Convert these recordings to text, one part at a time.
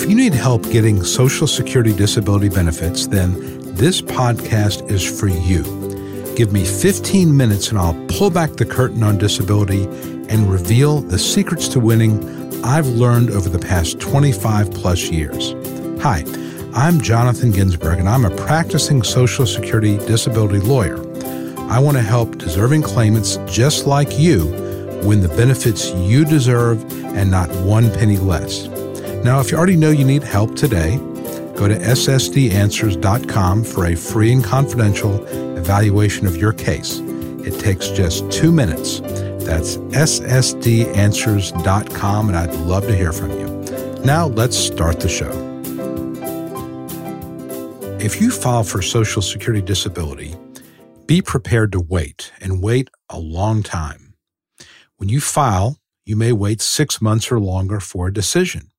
If you need help getting Social Security disability benefits, then this podcast is for you. Give me 15 minutes and I'll pull back the curtain on disability and reveal the secrets to winning I've learned over the past 25 plus years. Hi, I'm Jonathan Ginsberg and I'm a practicing Social Security disability lawyer. I want to help deserving claimants just like you win the benefits you deserve and not one penny less. Now, if you already know you need help today, go to ssdanswers.com for a free and confidential evaluation of your case. It takes just two minutes. That's ssdanswers.com, and I'd love to hear from you. Now, let's start the show. If you file for Social Security disability, be prepared to wait and wait a long time. When you file, you may wait six months or longer for a decision.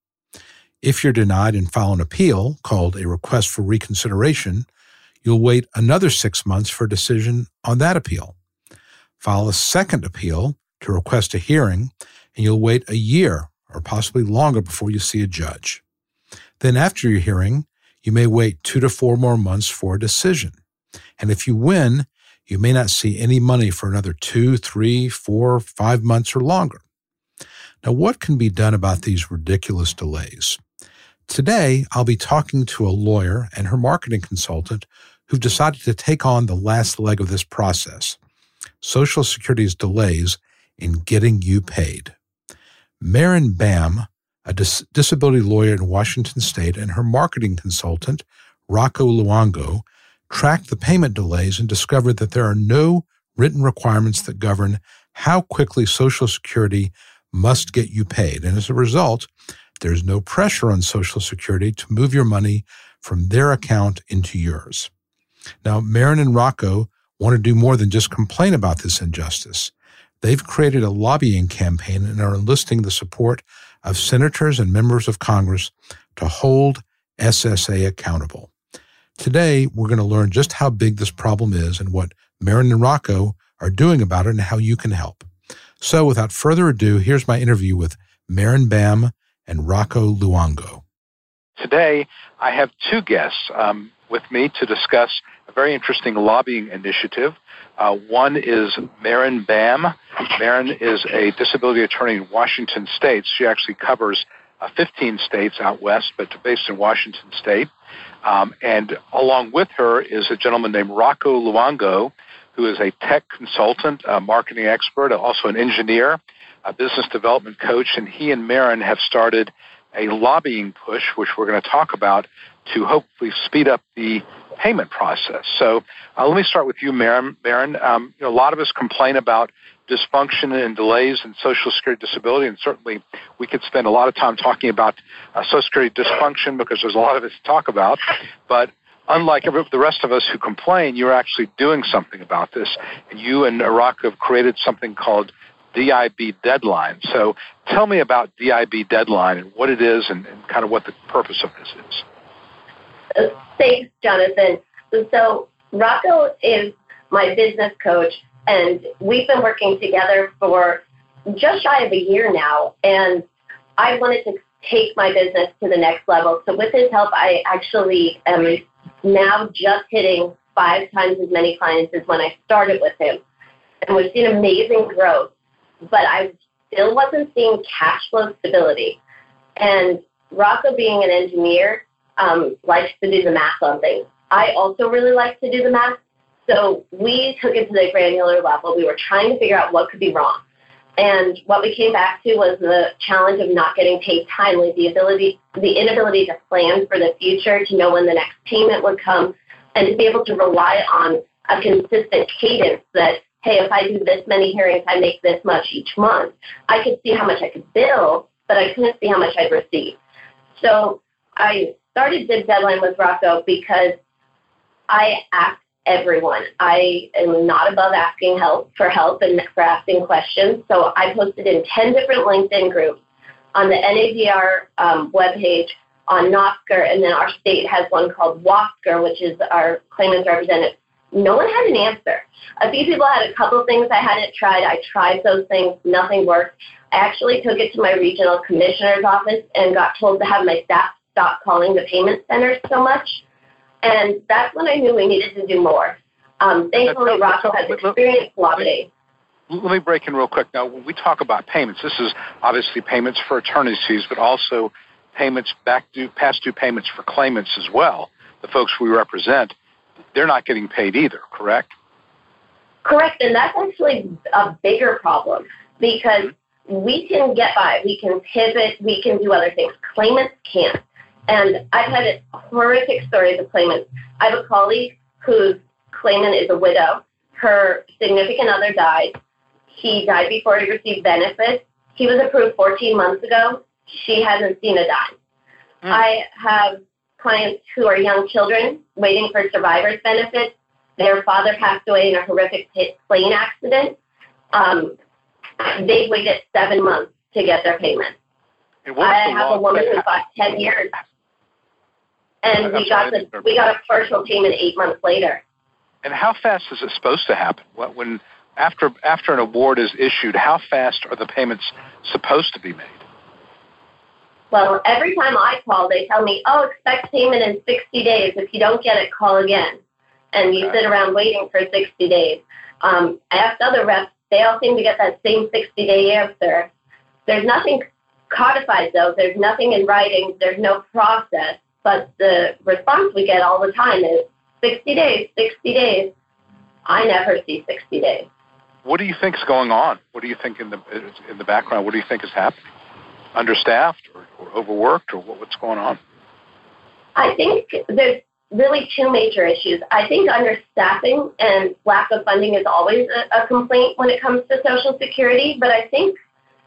If you're denied and file an appeal called a request for reconsideration, you'll wait another six months for a decision on that appeal. File a second appeal to request a hearing, and you'll wait a year or possibly longer before you see a judge. Then, after your hearing, you may wait two to four more months for a decision. And if you win, you may not see any money for another two, three, four, five months or longer. Now, what can be done about these ridiculous delays? Today, I'll be talking to a lawyer and her marketing consultant who've decided to take on the last leg of this process Social Security's delays in getting you paid. Marin Bam, a dis- disability lawyer in Washington state, and her marketing consultant, Rocco Luongo, tracked the payment delays and discovered that there are no written requirements that govern how quickly Social Security must get you paid. And as a result, there's no pressure on Social Security to move your money from their account into yours. Now, Marin and Rocco want to do more than just complain about this injustice. They've created a lobbying campaign and are enlisting the support of senators and members of Congress to hold SSA accountable. Today, we're going to learn just how big this problem is and what Marin and Rocco are doing about it and how you can help. So, without further ado, here's my interview with Marin Bam and Rocco Luongo. Today, I have two guests um, with me to discuss a very interesting lobbying initiative. Uh, one is Marin Bam. Marin is a disability attorney in Washington State. She actually covers uh, 15 states out west, but based in Washington State. Um, and along with her is a gentleman named Rocco Luongo, who is a tech consultant, a marketing expert, also an engineer, a business development coach, and he and Marin have started a lobbying push, which we're going to talk about, to hopefully speed up the payment process. So uh, let me start with you, Marin. Marin, um, you know, a lot of us complain about dysfunction and delays in Social Security disability, and certainly we could spend a lot of time talking about uh, Social Security dysfunction because there's a lot of it to talk about. But unlike the rest of us who complain, you're actually doing something about this. And you and Rocco have created something called DIB deadline. So tell me about DIB deadline and what it is and, and kind of what the purpose of this is. Thanks, Jonathan. So Rocco is my business coach, and we've been working together for just shy of a year now. And I wanted to take my business to the next level. So with his help, I actually am now just hitting five times as many clients as when I started with him. And we've seen amazing growth but I still wasn't seeing cash flow stability. And Rocco, being an engineer, um, likes to do the math on things. I also really like to do the math. So we took it to the granular level. We were trying to figure out what could be wrong. And what we came back to was the challenge of not getting paid timely, the ability, the inability to plan for the future, to know when the next payment would come, and to be able to rely on a consistent cadence that hey, if I do this many hearings, I make this much each month. I could see how much I could bill, but I couldn't see how much I'd receive. So I started DIB Deadline with Rocco because I ask everyone. I am not above asking help for help and for asking questions. So I posted in 10 different LinkedIn groups on the NADR um, webpage on NOSSCR, and then our state has one called WOSCR, which is our claimants representative no one had an answer. A few people had a couple things I hadn't tried. I tried those things, nothing worked. I actually took it to my regional commissioner's office and got told to have my staff stop calling the payment centers so much. And that's when I knew we needed to do more. Um, thankfully, Rocco has experience lobbying. Let me break in real quick. Now, when we talk about payments, this is obviously payments for attorney's fees, but also payments back due, past due payments for claimants as well. The folks we represent, they're not getting paid either, correct? Correct, and that's actually a bigger problem because we can get by, we can pivot, we can do other things. Claimants can't. And I've had a horrific stories of the claimants. I have a colleague whose claimant is a widow. Her significant other died. He died before he received benefits. He was approved 14 months ago. She hasn't seen a dime. Mm. I have clients who are young children waiting for survivor's benefits. Their father passed away in a horrific plane accident. Um, they waited seven months to get their payment. I have a woman who got 10 years. And we got the we got a partial payment eight months later. And how fast is it supposed to happen? What When after after an award is issued, how fast are the payments supposed to be made? Well, every time I call, they tell me, "Oh, expect payment in 60 days. If you don't get it, call again." And you sit around waiting for 60 days. Um, I asked other reps; they all seem to get that same 60-day answer. There's nothing codified, though. There's nothing in writing. There's no process. But the response we get all the time is 60 days, 60 days. I never see 60 days. What do you think is going on? What do you think in the in the background? What do you think is happening? Understaffed or, or overworked or what, what's going on? I think there's really two major issues. I think understaffing and lack of funding is always a, a complaint when it comes to Social Security, but I think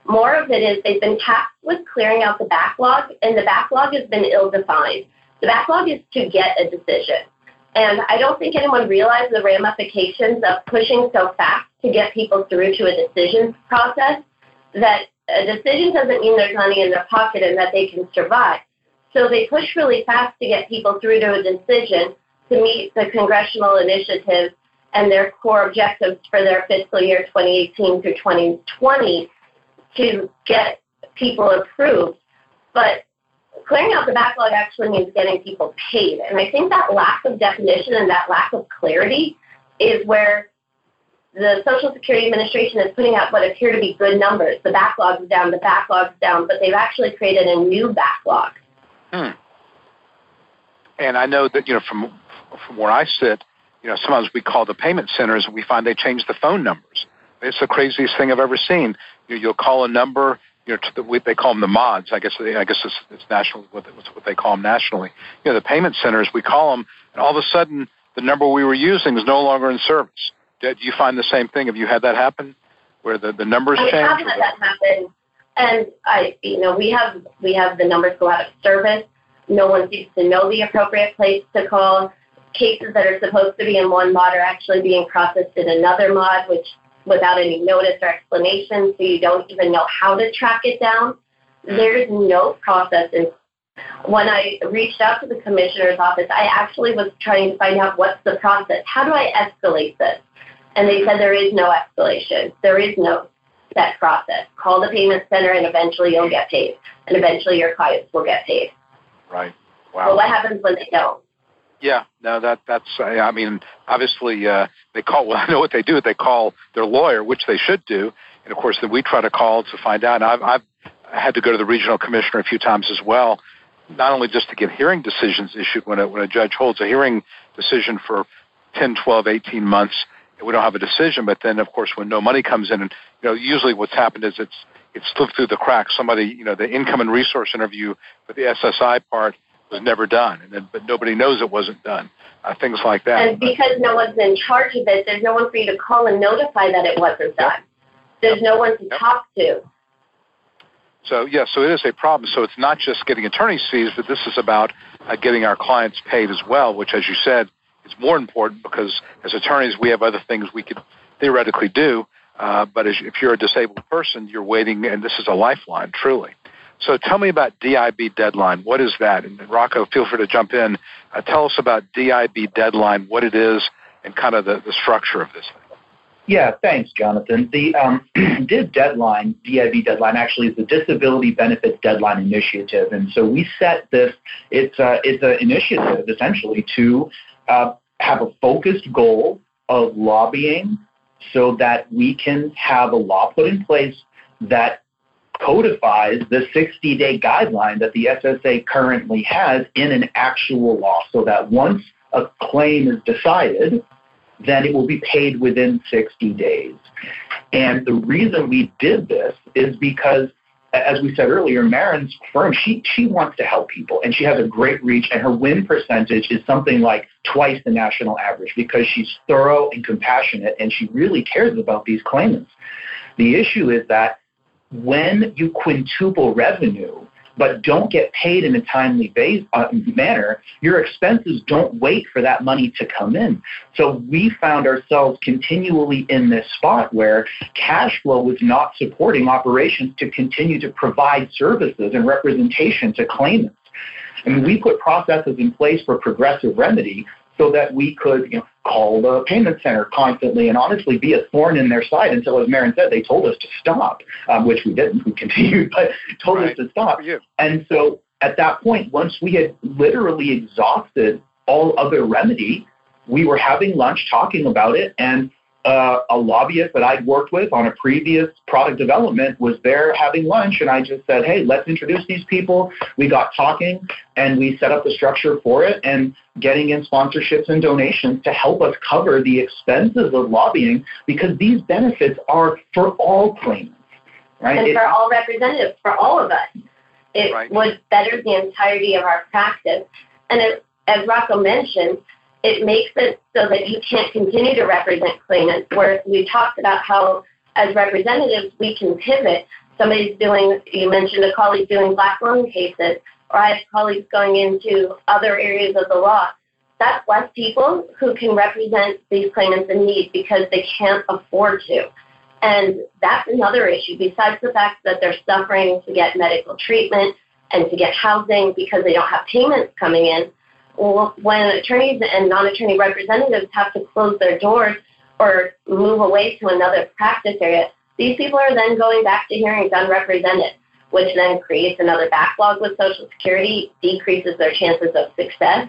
more of it is they've been tasked with clearing out the backlog, and the backlog has been ill defined. The backlog is to get a decision. And I don't think anyone realized the ramifications of pushing so fast to get people through to a decision process that a decision doesn't mean there's money in their pocket and that they can survive. So they push really fast to get people through to a decision to meet the congressional initiatives and their core objectives for their fiscal year 2018 through 2020 to get people approved. But clearing out the backlog actually means getting people paid. And I think that lack of definition and that lack of clarity is where the Social Security Administration is putting out what appear to be good numbers. The backlog's down, the backlog's down, but they've actually created a new backlog. Hmm. And I know that, you know, from from where I sit, you know, sometimes we call the payment centers and we find they change the phone numbers. It's the craziest thing I've ever seen. You, you'll call a number, you know, to the, they call them the mods. I guess I guess it's, it's national what, what they call them nationally. You know, the payment centers we call them, and all of a sudden the number we were using is no longer in service. Uh, do you find the same thing? Have you had that happen, where the the numbers I change? I have had that happen, and I, you know, we have we have the numbers go out of service. No one seems to know the appropriate place to call. Cases that are supposed to be in one mod are actually being processed in another mod, which without any notice or explanation, so you don't even know how to track it down. There's no process. And when I reached out to the commissioner's office, I actually was trying to find out what's the process. How do I escalate this? And they said there is no escalation. There is no set process. Call the payment center and eventually you'll get paid. And eventually your clients will get paid. Right. Wow. But what happens when they don't? Yeah, no, that that's. I mean, obviously, uh, they call. Well, I know what they do. They call their lawyer, which they should do, and of course, then we try to call to find out. And I've, I've had to go to the regional commissioner a few times as well, not only just to get hearing decisions issued when a, when a judge holds a hearing decision for 10, 12, 18 months, we don't have a decision. But then, of course, when no money comes in, and you know, usually what's happened is it's it's slipped through the cracks. Somebody, you know, the income and resource interview for the SSI part was never done, and then, but nobody knows it wasn't done. Uh, things like that. And because no one's in charge of it, there's no one for you to call and notify that it wasn't done. Yep. There's no one to yep. talk to. So yeah, so it is a problem. So it's not just getting attorney's fees, but this is about uh, getting our clients paid as well, which, as you said, is more important because as attorneys we have other things we could theoretically do. Uh, but as, if you're a disabled person, you're waiting, and this is a lifeline, truly. So tell me about DIB deadline. What is that? And Rocco, feel free to jump in. Uh, tell us about DIB deadline, what it is, and kind of the, the structure of this thing. Yeah, thanks, Jonathan. The um, DIB deadline, DIB deadline, actually is the Disability Benefits Deadline Initiative, and so we set this. It's it's an initiative essentially to uh, have a focused goal of lobbying, so that we can have a law put in place that codifies the 60-day guideline that the SSA currently has in an actual law, so that once a claim is decided then it will be paid within 60 days. And the reason we did this is because, as we said earlier, Marin's firm, she, she wants to help people and she has a great reach and her win percentage is something like twice the national average because she's thorough and compassionate and she really cares about these claimants. The issue is that when you quintuple revenue, but don't get paid in a timely base, uh, manner, your expenses don't wait for that money to come in. So we found ourselves continually in this spot where cash flow was not supporting operations to continue to provide services and representation to claimants. And we put processes in place for progressive remedy so that we could you know, call the payment center constantly and honestly be a thorn in their side until, as Marin said, they told us to stop, um, which we didn't. We continued, but told right. us to stop. And so at that point, once we had literally exhausted all other remedy, we were having lunch talking about it and uh, a lobbyist that I'd worked with on a previous product development was there having lunch, and I just said, "Hey, let's introduce these people." We got talking, and we set up the structure for it, and getting in sponsorships and donations to help us cover the expenses of lobbying because these benefits are for all claimants, right? And it, for all representatives, for all of us, it right. would better the entirety of our practice. And it, as Rocco mentioned, it makes it so that you can't continue to represent claimants. Where we talked about how, as representatives, we can pivot. Somebody's doing, you mentioned a colleague doing black lung cases, or I have colleagues going into other areas of the law. That's less people who can represent these claimants in need because they can't afford to. And that's another issue, besides the fact that they're suffering to get medical treatment and to get housing because they don't have payments coming in when attorneys and non-attorney representatives have to close their doors or move away to another practice area, these people are then going back to hearings unrepresented, which then creates another backlog with Social Security, decreases their chances of success,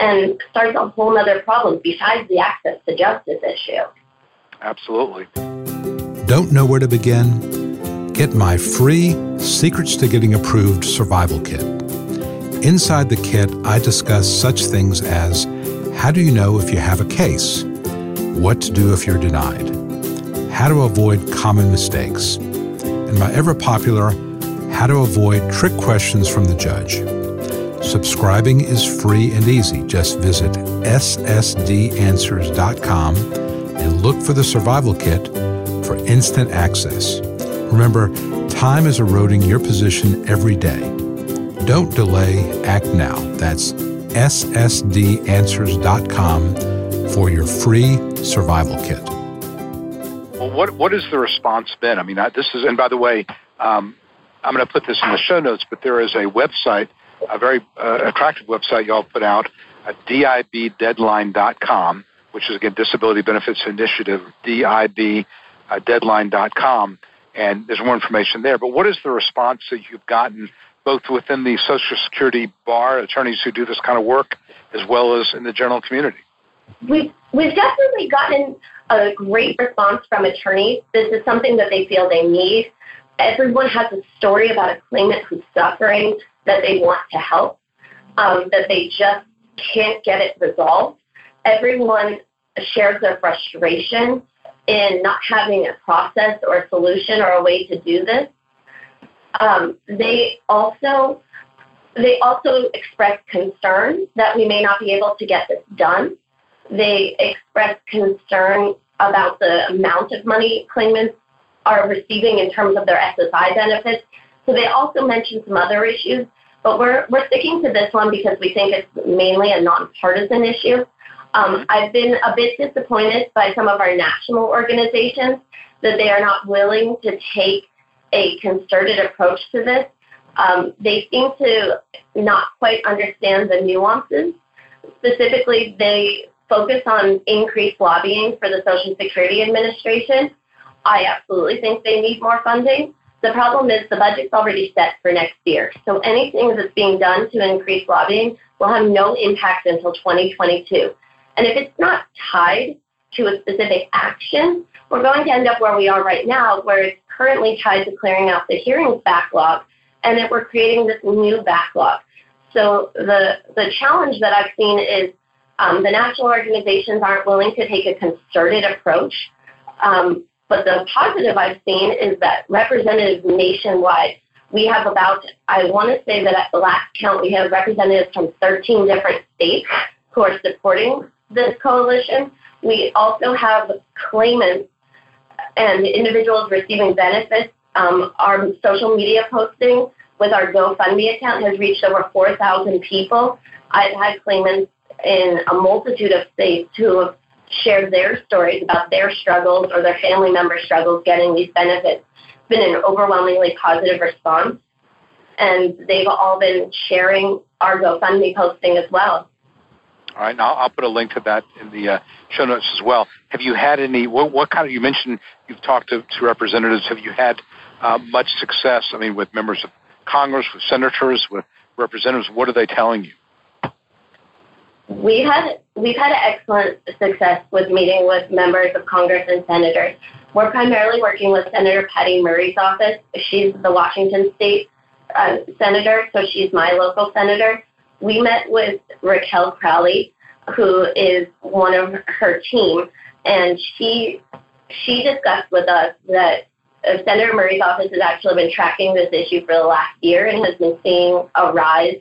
and starts a whole other problem besides the access to justice issue. Absolutely. Don't know where to begin? Get my free Secrets to Getting Approved Survival Kit. Inside the kit, I discuss such things as how do you know if you have a case? What to do if you're denied? How to avoid common mistakes? And my ever popular, how to avoid trick questions from the judge. Subscribing is free and easy. Just visit ssdanswers.com and look for the survival kit for instant access. Remember, time is eroding your position every day. Don't delay, act now. That's ssdanswers.com for your free survival kit. Well, what, what the response been? I mean, I, this is, and by the way, um, I'm going to put this in the show notes, but there is a website, a very uh, attractive website y'all put out, at dibdeadline.com, which is again Disability Benefits Initiative, dibdeadline.com, and there's more information there. But what is the response that you've gotten both within the Social Security bar, attorneys who do this kind of work, as well as in the general community? We've, we've definitely gotten a great response from attorneys. This is something that they feel they need. Everyone has a story about a claimant who's suffering that they want to help, um, that they just can't get it resolved. Everyone shares their frustration in not having a process or a solution or a way to do this. Um, they also they also express concern that we may not be able to get this done. They express concern about the amount of money claimants are receiving in terms of their SSI benefits. So they also mention some other issues, but we're, we're sticking to this one because we think it's mainly a nonpartisan issue. Um, I've been a bit disappointed by some of our national organizations that they are not willing to take a concerted approach to this. Um, they seem to not quite understand the nuances. Specifically, they focus on increased lobbying for the Social Security Administration. I absolutely think they need more funding. The problem is the budget's already set for next year. So anything that's being done to increase lobbying will have no impact until 2022. And if it's not tied to a specific action, we're going to end up where we are right now, where it's currently tied to clearing out the hearings backlog, and that we're creating this new backlog. So the the challenge that I've seen is um, the national organizations aren't willing to take a concerted approach. Um, but the positive I've seen is that representatives nationwide, we have about, I want to say that at the last count, we have representatives from 13 different states who are supporting this coalition. We also have claimants and individuals receiving benefits. Um, our social media posting with our GoFundMe account has reached over 4,000 people. I've had claimants in a multitude of states who have shared their stories about their struggles or their family member struggles getting these benefits. It's been an overwhelmingly positive response, and they've all been sharing our GoFundMe posting as well. All right, now I'll put a link to that in the uh, show notes as well. Have you had any? What, what, kind of? You mentioned you've talked to, to representatives. Have you had uh, much success? I mean, with members of Congress, with senators, with representatives. What are they telling you? We had we've had excellent success with meeting with members of Congress and senators. We're primarily working with Senator Patty Murray's office. She's the Washington State uh, senator, so she's my local senator. We met with Raquel Crowley, who is one of her team, and she she discussed with us that uh, Senator Murray's office has actually been tracking this issue for the last year and has been seeing a rise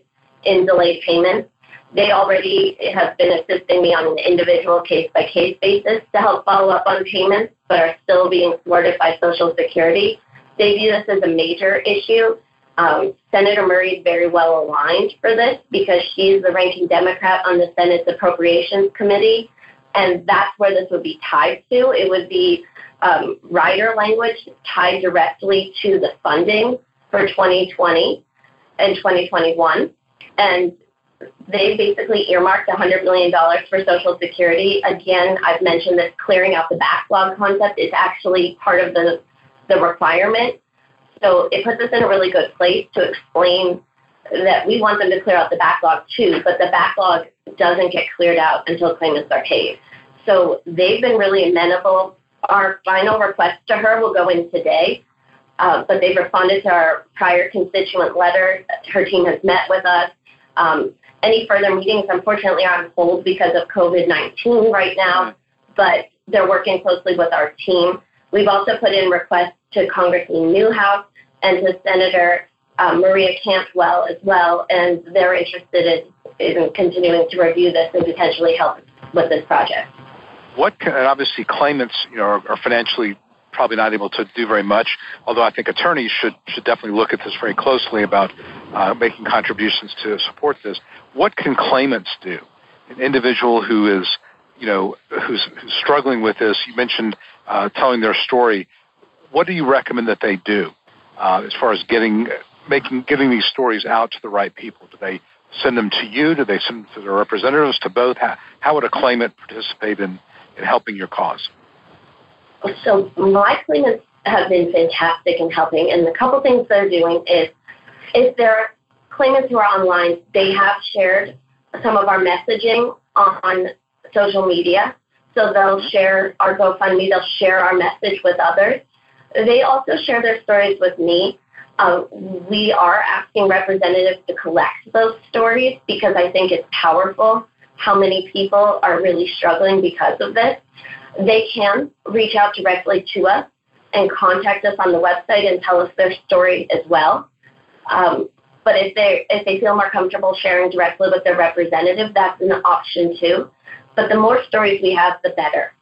in delayed payments they already have been assisting me on an individual case by case basis to help follow up on payments, but are still being thwarted by Social Security. They view this as a major issue. Um, Senator Murray is very well aligned for this because she's the ranking Democrat on the Senate's Appropriations Committee, and that's where this would be tied to. It would be um, rider language tied directly to the funding for 2020 and 2021. And they basically earmarked $100 million for Social Security. Again, I've mentioned this clearing out the backlog concept is actually part of the, the requirement. So it puts us in a really good place to explain that we want them to clear out the backlog too, but the backlog doesn't get cleared out until claimants are paid. So they've been really amenable. Our final request to her will go in today, uh, but they've responded to our prior constituent letter. Her team has met with us. Um, any further meetings, unfortunately, are on hold because of COVID 19 right now, but they're working closely with our team. We've also put in requests to Congressman Newhouse and to Senator um, Maria Cantwell as well, and they're interested in, in continuing to review this and potentially help with this project. What can, obviously claimants you know are, are financially probably not able to do very much. Although I think attorneys should should definitely look at this very closely about uh, making contributions to support this. What can claimants do? An individual who is you know who's, who's struggling with this. You mentioned uh, telling their story. What do you recommend that they do uh, as far as getting making getting these stories out to the right people? Do they send them to you? Do they send them to their representatives? To both? How, how would a claimant participate in, in helping your cause? So my claimants have been fantastic in helping, and a couple things they're doing is if there are claimants who are online, they have shared some of our messaging on social media. So they'll share our GoFundMe, they'll share our message with others. They also share their stories with me. Uh, we are asking representatives to collect those stories because I think it's powerful how many people are really struggling because of this they can reach out directly to us and contact us on the website and tell us their story as well. Um, but if they if they feel more comfortable sharing directly with their representative, that's an option too. But the more stories we have, the better.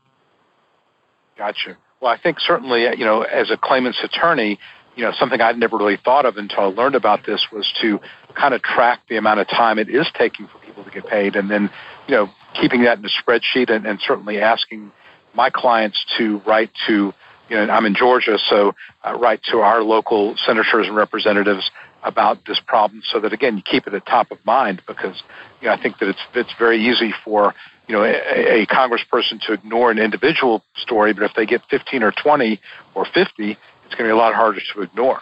Gotcha. Well, I think certainly, you know, as a claimant's attorney, you know, something I'd never really thought of until I learned about this was to kind of track the amount of time it is taking for people to get paid, and then, you know, keeping that in a spreadsheet and, and certainly asking my clients to write to, you know, I'm in Georgia, so uh, write to our local senators and representatives about this problem so that again you keep it at top of mind because you know I think that it's it's very easy for you know a, a congressperson to ignore an individual story, but if they get 15 or 20 or 50, it's going to be a lot harder to ignore.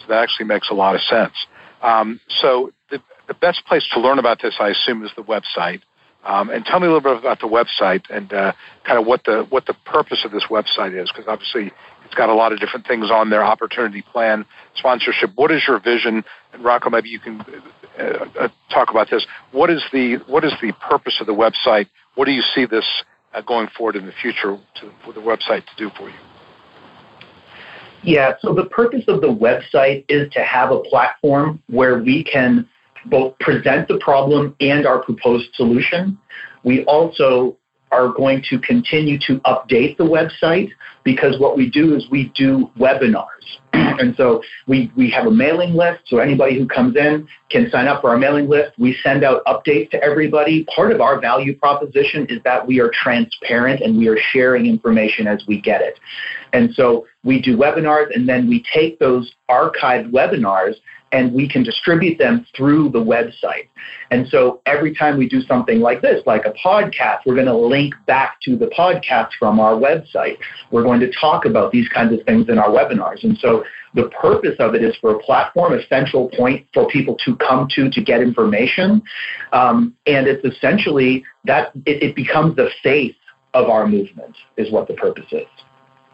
So that actually makes a lot of sense. Um, so the, the best place to learn about this, I assume, is the website. Um, and tell me a little bit about the website and uh, kind of what the what the purpose of this website is, because obviously it's got a lot of different things on there: opportunity plan, sponsorship. What is your vision? And Rocco, maybe you can uh, uh, talk about this. What is the what is the purpose of the website? What do you see this uh, going forward in the future to, for the website to do for you? Yeah, so the purpose of the website is to have a platform where we can both present the problem and our proposed solution. We also are going to continue to update the website because what we do is we do webinars. and so we, we have a mailing list, so anybody who comes in can sign up for our mailing list. We send out updates to everybody. Part of our value proposition is that we are transparent and we are sharing information as we get it. And so we do webinars and then we take those archived webinars and we can distribute them through the website. And so every time we do something like this, like a podcast, we're going to link back to the podcast from our website. We're going to talk about these kinds of things in our webinars. And so the purpose of it is for a platform, a central point for people to come to to get information. Um, and it's essentially that it, it becomes the face of our movement is what the purpose is.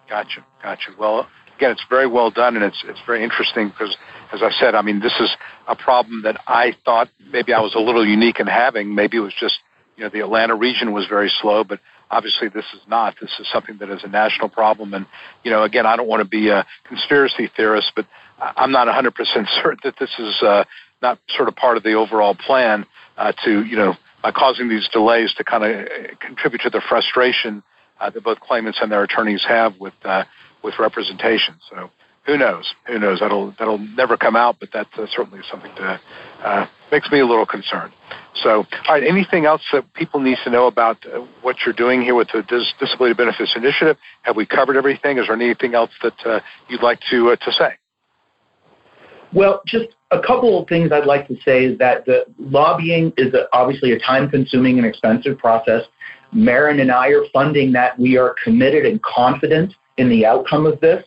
Gotcha, gotcha. Well, again, it's very well done, and it's it's very interesting because, as I said, I mean, this is a problem that I thought maybe I was a little unique in having. Maybe it was just you know the Atlanta region was very slow, but obviously this is not. This is something that is a national problem, and you know, again, I don't want to be a conspiracy theorist, but I'm not 100% certain that this is uh, not sort of part of the overall plan uh, to you know by causing these delays to kind of contribute to the frustration uh, that both claimants and their attorneys have with uh, with representation. So who knows? Who knows? That'll that'll never come out, but that uh, certainly is something that uh, makes me a little concerned. So, all right, anything else that people need to know about uh, what you're doing here with the Dis- Disability Benefits Initiative? Have we covered everything? Is there anything else that uh, you'd like to uh, to say? Well, just a couple of things I'd like to say is that the lobbying is obviously a time-consuming and expensive process. Marin and I are funding that. We are committed and confident in the outcome of this.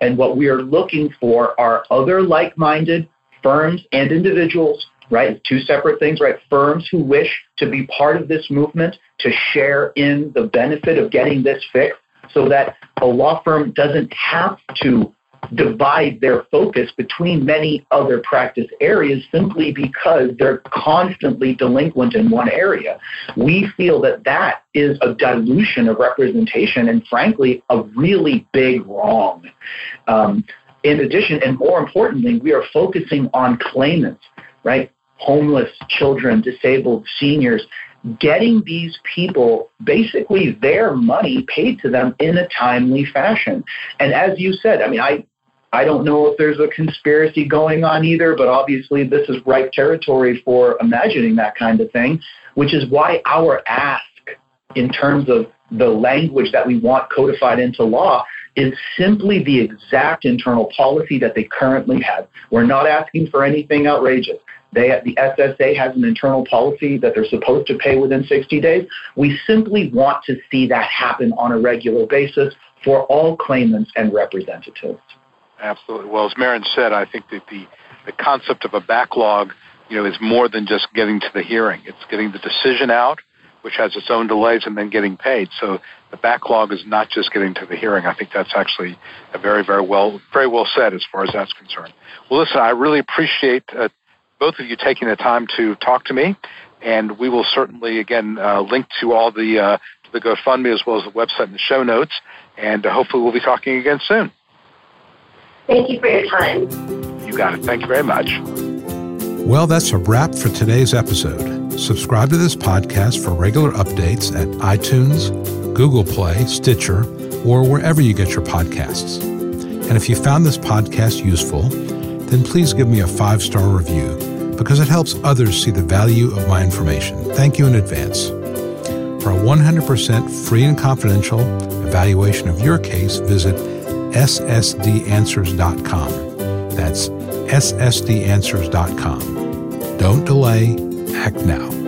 And what we are looking for are other like minded firms and individuals, right? Two separate things, right? Firms who wish to be part of this movement, to share in the benefit of getting this fixed so that a law firm doesn't have to divide their focus between many other practice areas simply because they're constantly delinquent in one area. We feel that that is a dilution of representation and, frankly, a really big wrong. Um, in addition, and more importantly, we are focusing on claimants, right? Homeless, children, disabled, seniors, getting these people basically their money paid to them in a timely fashion. And as you said, I mean, I I don't know if there's a conspiracy going on either, but obviously this is ripe territory for imagining that kind of thing, which is why our ask in terms of the language that we want codified into law is simply the exact internal policy that they currently have. We're not asking for anything outrageous. They, the SSA has an internal policy that they're supposed to pay within 60 days. We simply want to see that happen on a regular basis for all claimants and representatives. Absolutely. Well, as Marin said, I think that the, the concept of a backlog, you know, is more than just getting to the hearing. It's getting the decision out, which has its own delays, and then getting paid. So the backlog is not just getting to the hearing. I think that's actually a very, very well, very well said as far as that's concerned. Well, listen, I really appreciate uh, both of you taking the time to talk to me, and we will certainly again uh, link to all the uh, the GoFundMe as well as the website in the show notes, and hopefully we'll be talking again soon. Thank you for your time. You got it. Thank you very much. Well, that's a wrap for today's episode. Subscribe to this podcast for regular updates at iTunes, Google Play, Stitcher, or wherever you get your podcasts. And if you found this podcast useful, then please give me a five star review because it helps others see the value of my information. Thank you in advance. For a 100% free and confidential evaluation of your case, visit ssdanswers.com. That's ssdanswers.com. Don't delay, act now.